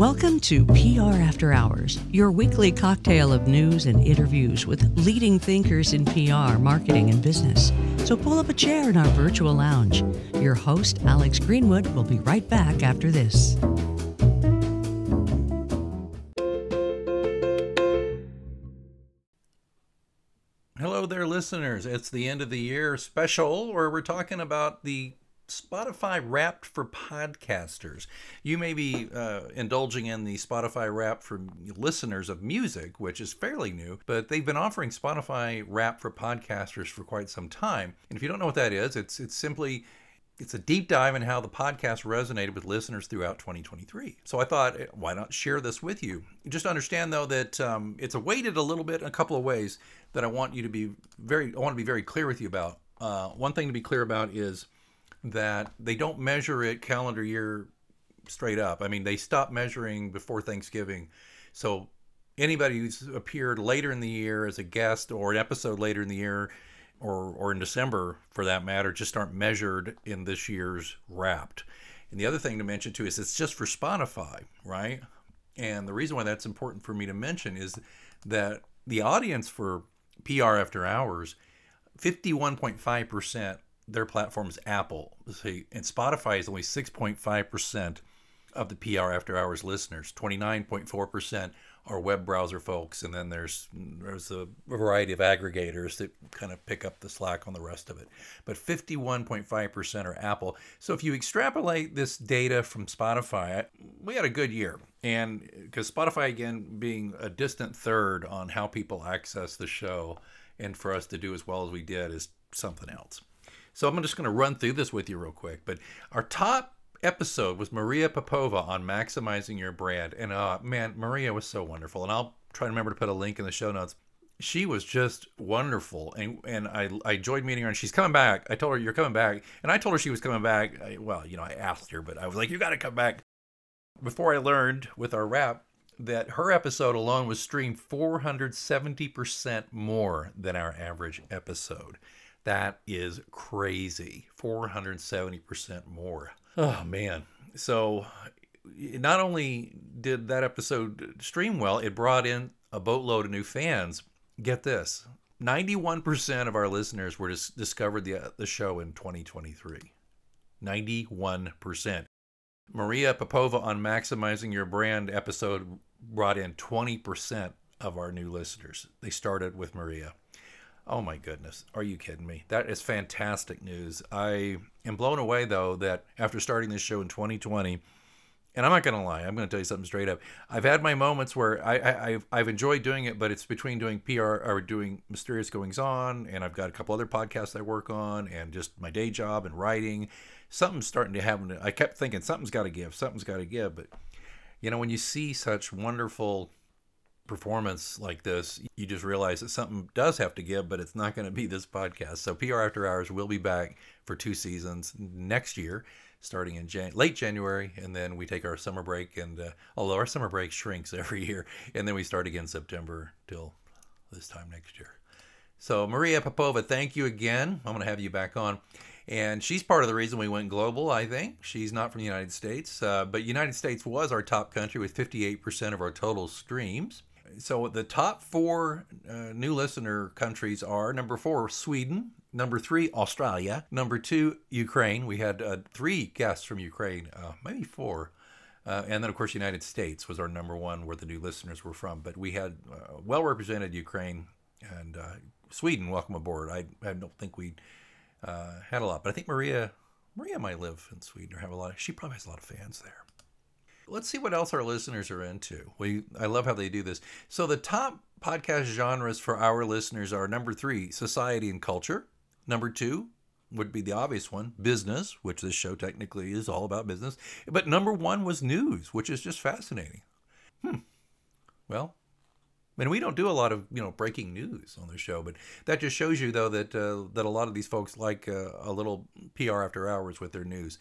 Welcome to PR After Hours, your weekly cocktail of news and interviews with leading thinkers in PR, marketing, and business. So pull up a chair in our virtual lounge. Your host, Alex Greenwood, will be right back after this. Hello there, listeners. It's the end of the year special where we're talking about the Spotify Wrapped for podcasters. You may be uh, indulging in the Spotify Wrapped for listeners of music, which is fairly new, but they've been offering Spotify Wrapped for podcasters for quite some time. And if you don't know what that is, it's it's simply it's a deep dive in how the podcast resonated with listeners throughout 2023. So I thought, eh, why not share this with you? Just understand though that um, it's weighted a little bit in a couple of ways that I want you to be very, I want to be very clear with you about. Uh, one thing to be clear about is that they don't measure it calendar year straight up. I mean, they stop measuring before Thanksgiving. So anybody who's appeared later in the year as a guest or an episode later in the year or, or in December for that matter just aren't measured in this year's wrapped. And the other thing to mention too is it's just for Spotify, right? And the reason why that's important for me to mention is that the audience for PR After Hours, 51.5% their platform is Apple. See, and Spotify is only 6.5% of the PR After Hours listeners. 29.4% are web browser folks, and then there's there's a variety of aggregators that kind of pick up the slack on the rest of it. But 51.5% are Apple. So if you extrapolate this data from Spotify, we had a good year. And because Spotify, again, being a distant third on how people access the show, and for us to do as well as we did is something else. So I'm just going to run through this with you real quick. But our top episode was Maria Popova on maximizing your brand. And uh, man, Maria was so wonderful. And I'll try to remember to put a link in the show notes. She was just wonderful, and and I, I enjoyed meeting her. And she's coming back. I told her you're coming back, and I told her she was coming back. I, well, you know, I asked her, but I was like, you got to come back. Before I learned with our wrap that her episode alone was streamed 470% more than our average episode. That is crazy. 470% more. Oh, man. So, not only did that episode stream well, it brought in a boatload of new fans. Get this 91% of our listeners were dis- discovered the, the show in 2023. 91%. Maria Popova on Maximizing Your Brand episode brought in 20% of our new listeners. They started with Maria. Oh my goodness. Are you kidding me? That is fantastic news. I am blown away though that after starting this show in 2020, and I'm not going to lie, I'm going to tell you something straight up. I've had my moments where I, have I've enjoyed doing it, but it's between doing PR or doing Mysterious Goings On, and I've got a couple other podcasts I work on, and just my day job and writing. Something's starting to happen. I kept thinking something's got to give, something's got to give. But, you know, when you see such wonderful performance like this, you just realize that something does have to give, but it's not going to be this podcast. So PR After Hours will be back for two seasons next year, starting in Jan- late January, and then we take our summer break. And uh, although our summer break shrinks every year, and then we start again September till this time next year. So Maria Popova, thank you again. I'm going to have you back on. And she's part of the reason we went global, I think. She's not from the United States, uh, but United States was our top country with 58% of our total streams so the top four uh, new listener countries are number four, Sweden. Number three, Australia. Number two, Ukraine. We had uh, three guests from Ukraine, uh, maybe four. Uh, and then, of course, United States was our number one where the new listeners were from. But we had uh, well represented Ukraine and uh, Sweden. Welcome aboard. I, I don't think we had a lot, but I think Maria Maria might live in Sweden or have a lot. Of, she probably has a lot of fans there let's see what else our listeners are into. We I love how they do this. So the top podcast genres for our listeners are number 3, society and culture. Number 2 would be the obvious one, business, which this show technically is all about business. But number 1 was news, which is just fascinating. Hmm. Well, mean, we don't do a lot of you know breaking news on the show, but that just shows you though that uh, that a lot of these folks like uh, a little PR after hours with their news.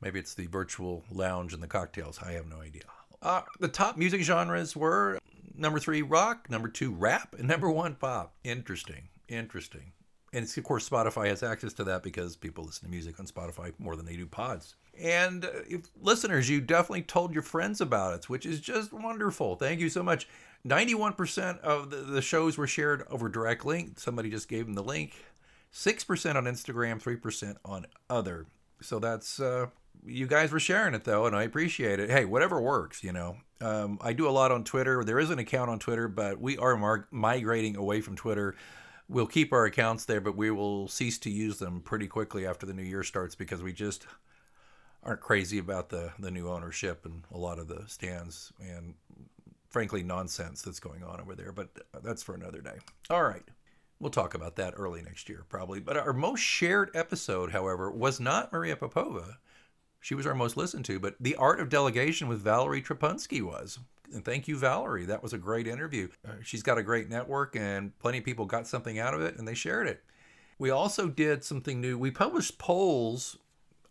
Maybe it's the virtual lounge and the cocktails. I have no idea. Uh, the top music genres were number three, rock, number two, rap, and number one, pop. Interesting. Interesting. And of course, Spotify has access to that because people listen to music on Spotify more than they do pods. And uh, if listeners, you definitely told your friends about it, which is just wonderful. Thank you so much. 91% of the, the shows were shared over direct link. Somebody just gave them the link. 6% on Instagram, 3% on other. So that's, uh, you guys were sharing it though, and I appreciate it. Hey, whatever works, you know. Um, I do a lot on Twitter. There is an account on Twitter, but we are mar- migrating away from Twitter. We'll keep our accounts there, but we will cease to use them pretty quickly after the new year starts because we just aren't crazy about the the new ownership and a lot of the stands and frankly nonsense that's going on over there. But that's for another day. All right. We'll talk about that early next year, probably. But our most shared episode, however, was not Maria Popova. She was our most listened to, but The Art of Delegation with Valerie Trapunsky was. And thank you, Valerie. That was a great interview. Uh, she's got a great network, and plenty of people got something out of it, and they shared it. We also did something new. We published polls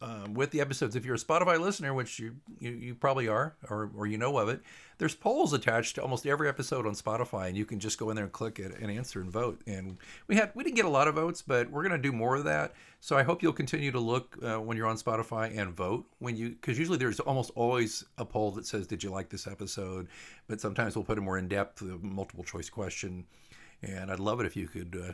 um, with the episodes. If you're a Spotify listener, which you, you, you probably are, or, or you know of it, there's polls attached to almost every episode on Spotify, and you can just go in there and click it and answer and vote. And we had we didn't get a lot of votes, but we're to do more of that. So I hope you'll continue to look uh, when you're on Spotify and vote when you because usually there's almost always a poll that says, "Did you like this episode?" But sometimes we'll put a more in depth, uh, multiple choice question. And I'd love it if you could uh,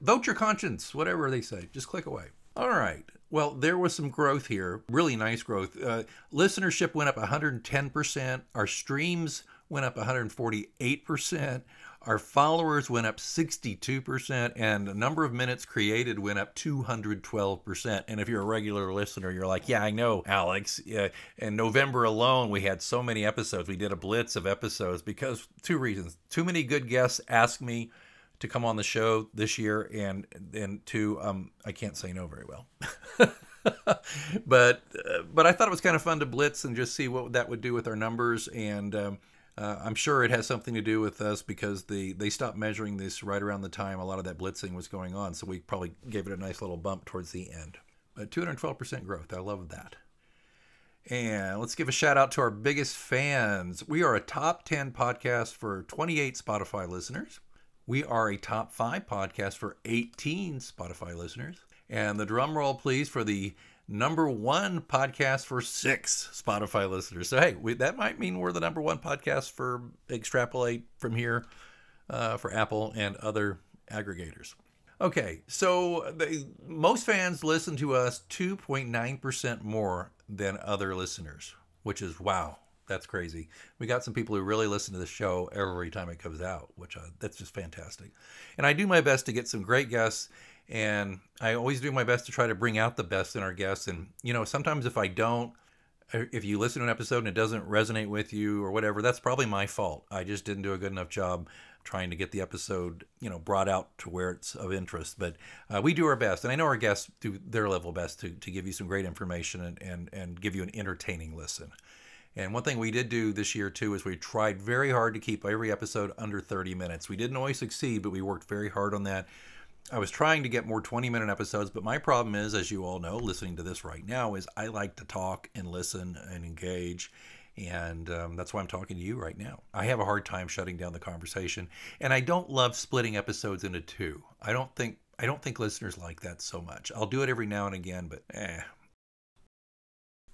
vote your conscience, whatever they say. Just click away. All right. Well, there was some growth here, really nice growth. Uh, listenership went up 110%. Our streams went up 148%. Our followers went up 62%. And the number of minutes created went up 212%. And if you're a regular listener, you're like, yeah, I know, Alex. Yeah. In November alone, we had so many episodes. We did a blitz of episodes because two reasons. Too many good guests asked me to come on the show this year, and and to um, I can't say no very well. but uh, but I thought it was kind of fun to blitz and just see what that would do with our numbers, and um, uh, I'm sure it has something to do with us because they they stopped measuring this right around the time a lot of that blitzing was going on, so we probably gave it a nice little bump towards the end. But 212% growth, I love that. And let's give a shout out to our biggest fans. We are a top 10 podcast for 28 Spotify listeners. We are a top five podcast for 18 Spotify listeners. And the drum roll, please, for the number one podcast for six Spotify listeners. So, hey, we, that might mean we're the number one podcast for extrapolate from here uh, for Apple and other aggregators. Okay, so they, most fans listen to us 2.9% more than other listeners, which is wow. That's crazy. We got some people who really listen to the show every time it comes out, which uh, that's just fantastic. And I do my best to get some great guests, and I always do my best to try to bring out the best in our guests. And you know, sometimes if I don't, uh, if you listen to an episode and it doesn't resonate with you or whatever, that's probably my fault. I just didn't do a good enough job trying to get the episode, you know, brought out to where it's of interest. But uh, we do our best, and I know our guests do their level best to, to give you some great information and, and, and give you an entertaining listen. And one thing we did do this year too is we tried very hard to keep every episode under 30 minutes. We didn't always succeed, but we worked very hard on that. I was trying to get more 20 minute episodes, but my problem is, as you all know, listening to this right now, is I like to talk and listen and engage. And um, that's why I'm talking to you right now. I have a hard time shutting down the conversation, and I don't love splitting episodes into two. I don't think I don't think listeners like that so much. I'll do it every now and again, but eh,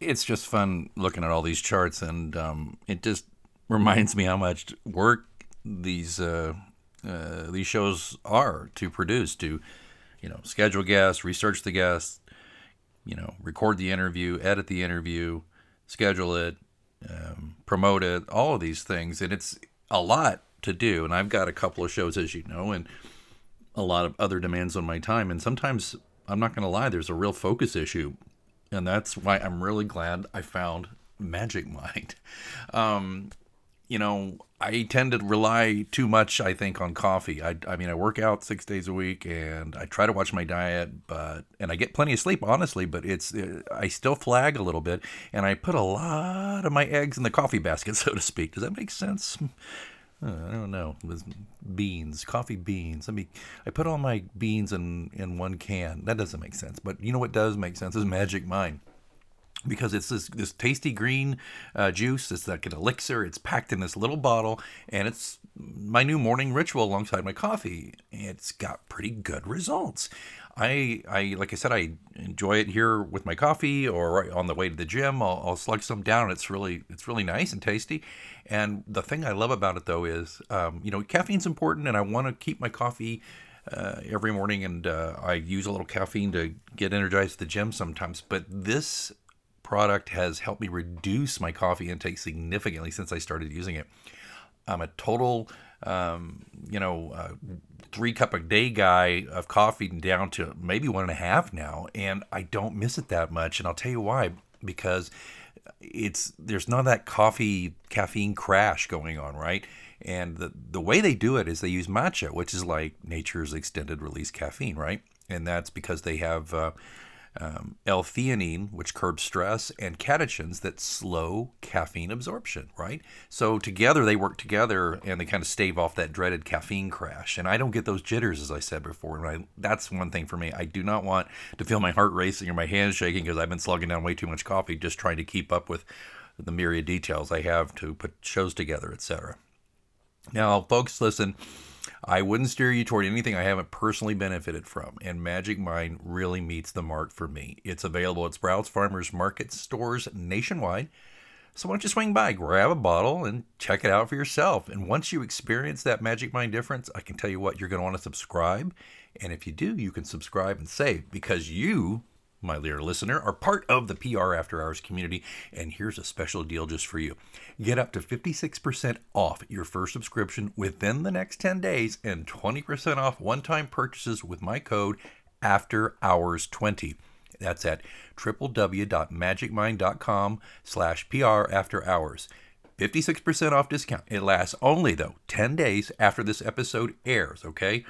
it's just fun looking at all these charts, and um, it just reminds me how much work these uh, uh, these shows are to produce. To you know, schedule guests, research the guests, you know, record the interview, edit the interview, schedule it, um, promote it, all of these things, and it's a lot to do. And I've got a couple of shows, as you know, and a lot of other demands on my time. And sometimes I'm not going to lie, there's a real focus issue and that's why I'm really glad I found Magic Mind. Um, you know, I tend to rely too much, I think, on coffee. I, I mean, I work out six days a week, and I try to watch my diet, but and I get plenty of sleep, honestly. But it's uh, I still flag a little bit, and I put a lot of my eggs in the coffee basket, so to speak. Does that make sense? I don't know. It was beans, coffee beans. I mean, I put all my beans in in one can. That doesn't make sense. But you know what does make sense is Magic Mind. Because it's this this tasty green uh, juice. It's like an elixir. It's packed in this little bottle, and it's my new morning ritual alongside my coffee. It's got pretty good results. I, I like I said, I enjoy it here with my coffee or on the way to the gym. I'll, I'll slug some down. It's really it's really nice and tasty. And the thing I love about it though is, um, you know, caffeine's important, and I want to keep my coffee uh, every morning, and uh, I use a little caffeine to get energized at the gym sometimes. But this product has helped me reduce my coffee intake significantly since I started using it. I'm a total, um, you know, uh, three cup a day guy of coffee down to maybe one and a half now, and I don't miss it that much. And I'll tell you why because it's there's none of that coffee caffeine crash going on, right? And the the way they do it is they use matcha, which is like nature's extended release caffeine, right? And that's because they have uh, um, L-theanine, which curbs stress, and catechins that slow caffeine absorption, right? So together they work together and they kind of stave off that dreaded caffeine crash. And I don't get those jitters, as I said before. And I, that's one thing for me. I do not want to feel my heart racing or my hands shaking because I've been slugging down way too much coffee just trying to keep up with the myriad details I have to put shows together, etc. Now, folks, listen. I wouldn't steer you toward anything I haven't personally benefited from, and Magic Mind really meets the mark for me. It's available at Sprouts Farmers Market stores nationwide. So why don't you swing by, grab a bottle, and check it out for yourself. And once you experience that Magic Mind difference, I can tell you what, you're going to want to subscribe. And if you do, you can subscribe and save because you my dear listener, are part of the PR After Hours community, and here's a special deal just for you. Get up to 56% off your first subscription within the next 10 days and 20% off one-time purchases with my code After Hours 20. That's at www.magicmind.com slash PR After Hours. 56% off discount. It lasts only, though, 10 days after this episode airs, okay?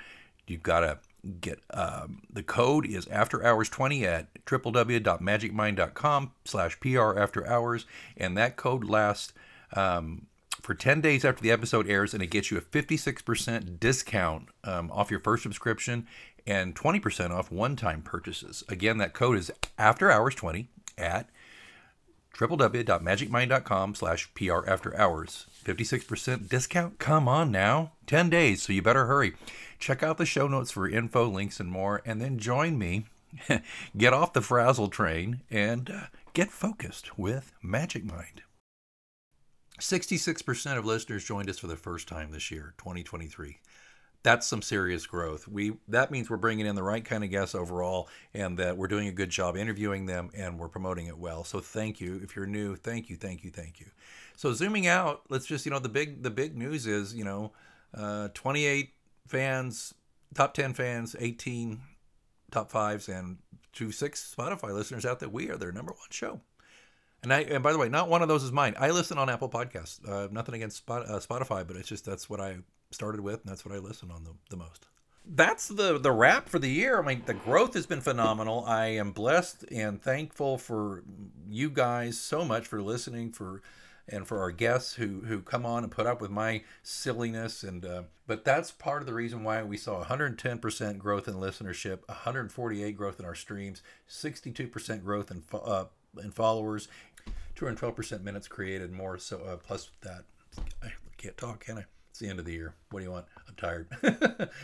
You've got to get um, the code is after hours 20 at www.magicmind.com slash pr after hours and that code lasts um, for 10 days after the episode airs and it gets you a 56% discount um, off your first subscription and 20% off one-time purchases. Again that code is after hours 20 at www.magicmind.com slash pr after hours. 56% discount? Come on now. 10 days so you better hurry. Check out the show notes for info, links, and more, and then join me. get off the frazzle train and uh, get focused with Magic Mind. 66% of listeners joined us for the first time this year, 2023 that's some serious growth. We that means we're bringing in the right kind of guests overall, and that we're doing a good job interviewing them, and we're promoting it well. So thank you. If you're new, thank you, thank you, thank you. So zooming out, let's just you know the big the big news is you know, uh, 28 fans, top 10 fans, 18 top fives, and to six Spotify listeners out that we are their number one show. And I, and by the way, not one of those is mine. I listen on Apple Podcasts. Uh, nothing against uh, Spotify, but it's just that's what I started with, and that's what I listen on the, the most. That's the the wrap for the year. I mean, the growth has been phenomenal. I am blessed and thankful for you guys so much for listening, for and for our guests who who come on and put up with my silliness and uh, but that's part of the reason why we saw 110% growth in listenership 148 growth in our streams 62% growth in uh, in followers 212% minutes created more so uh, plus that i can't talk can i it's the end of the year what do you want i'm tired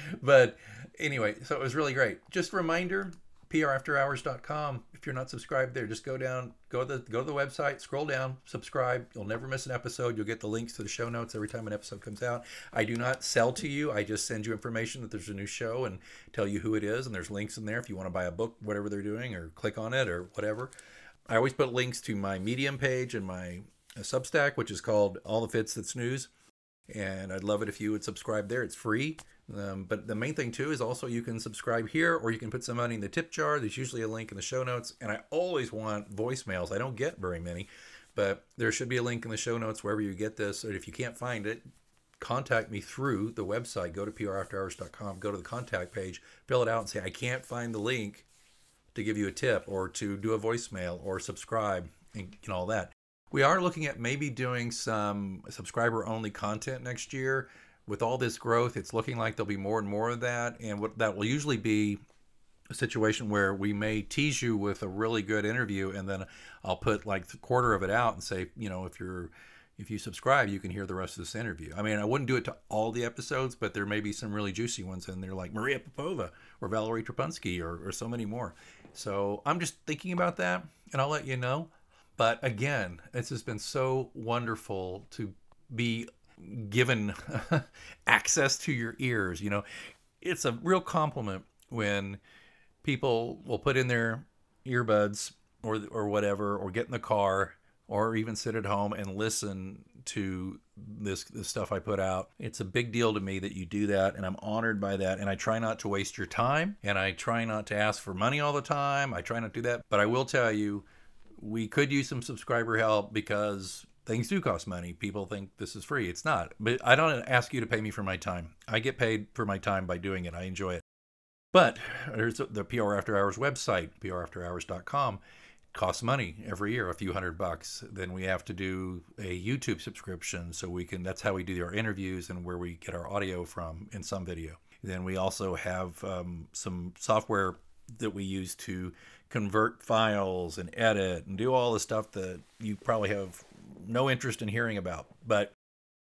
but anyway so it was really great just a reminder prafterhours.com. If you're not subscribed there, just go down, go to the go to the website, scroll down, subscribe. You'll never miss an episode. You'll get the links to the show notes every time an episode comes out. I do not sell to you. I just send you information that there's a new show and tell you who it is and there's links in there if you want to buy a book, whatever they're doing or click on it or whatever. I always put links to my Medium page and my uh, Substack, which is called All the Fits That's News. And I'd love it if you would subscribe there. It's free. Um, but the main thing too is also you can subscribe here or you can put some money in the tip jar. There's usually a link in the show notes. And I always want voicemails. I don't get very many, but there should be a link in the show notes wherever you get this. If you can't find it, contact me through the website. Go to prafterhours.com, go to the contact page, fill it out, and say, I can't find the link to give you a tip or to do a voicemail or subscribe and know, all that. We are looking at maybe doing some subscriber only content next year with all this growth, it's looking like there'll be more and more of that. And what that will usually be a situation where we may tease you with a really good interview and then I'll put like a quarter of it out and say, you know, if you're if you subscribe, you can hear the rest of this interview. I mean, I wouldn't do it to all the episodes, but there may be some really juicy ones in there, like Maria Popova or Valerie Trapunsky or, or so many more. So I'm just thinking about that, and I'll let you know. But again, it's just been so wonderful to be given access to your ears. You know, it's a real compliment when people will put in their earbuds or or whatever, or get in the car, or even sit at home and listen to this this stuff I put out. It's a big deal to me that you do that and I'm honored by that and I try not to waste your time and I try not to ask for money all the time. I try not to do that, but I will tell you we could use some subscriber help because things do cost money. People think this is free. It's not. But I don't ask you to pay me for my time. I get paid for my time by doing it. I enjoy it. But there's the PR After Hours website, prafterhours.com. Costs money every year, a few hundred bucks. Then we have to do a YouTube subscription so we can. That's how we do our interviews and where we get our audio from in some video. Then we also have um, some software that we use to convert files and edit and do all the stuff that you probably have no interest in hearing about. But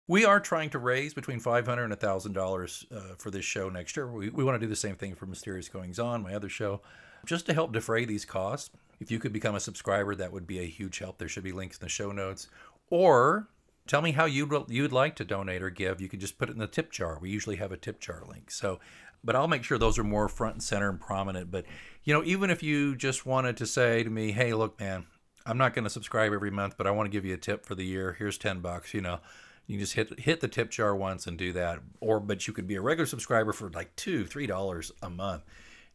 we are trying to raise between 500 and $1,000 uh, for this show next year. We, we want to do the same thing for Mysterious Goings On, my other show, just to help defray these costs. If you could become a subscriber, that would be a huge help. There should be links in the show notes. Or tell me how you'd, you'd like to donate or give. You can just put it in the tip jar. We usually have a tip jar link. So, but I'll make sure those are more front and center and prominent. But, you know, even if you just wanted to say to me, hey, look, man, I'm not going to subscribe every month, but I want to give you a tip for the year. Here's 10 bucks, you know. You just hit hit the tip jar once and do that. Or but you could be a regular subscriber for like 2, 3 dollars a month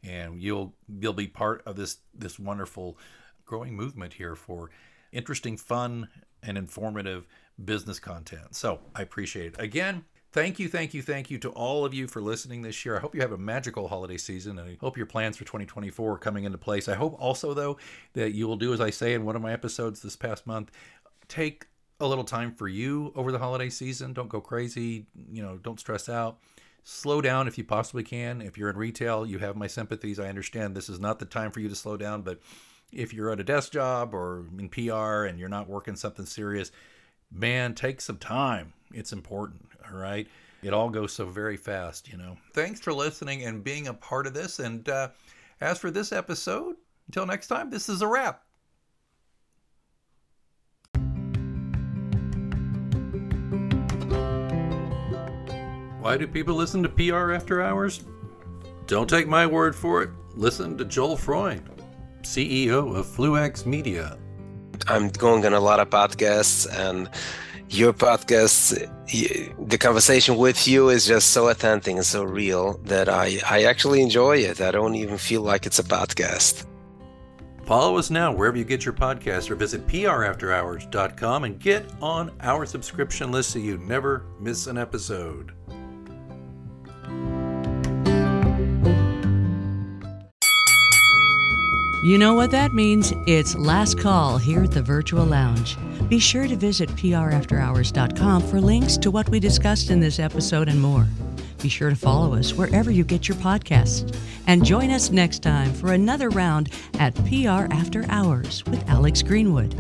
and you'll you'll be part of this this wonderful growing movement here for interesting, fun and informative business content. So, I appreciate it. Again, Thank you, thank you, thank you to all of you for listening this year. I hope you have a magical holiday season and I hope your plans for 2024 are coming into place. I hope also, though, that you will do as I say in one of my episodes this past month take a little time for you over the holiday season. Don't go crazy, you know, don't stress out. Slow down if you possibly can. If you're in retail, you have my sympathies. I understand this is not the time for you to slow down, but if you're at a desk job or in PR and you're not working something serious, man, take some time. It's important. All right. It all goes so very fast, you know. Thanks for listening and being a part of this. And uh, as for this episode, until next time, this is a wrap. Why do people listen to PR after hours? Don't take my word for it. Listen to Joel Freund, CEO of Fluax Media. I'm going on a lot of podcasts and your podcast, the conversation with you is just so authentic and so real that I, I actually enjoy it. I don't even feel like it's a podcast. Follow us now wherever you get your podcast or visit prafterhours.com and get on our subscription list so you never miss an episode. You know what that means? It's last call here at the Virtual Lounge. Be sure to visit prafterhours.com for links to what we discussed in this episode and more. Be sure to follow us wherever you get your podcasts. And join us next time for another round at PR After Hours with Alex Greenwood.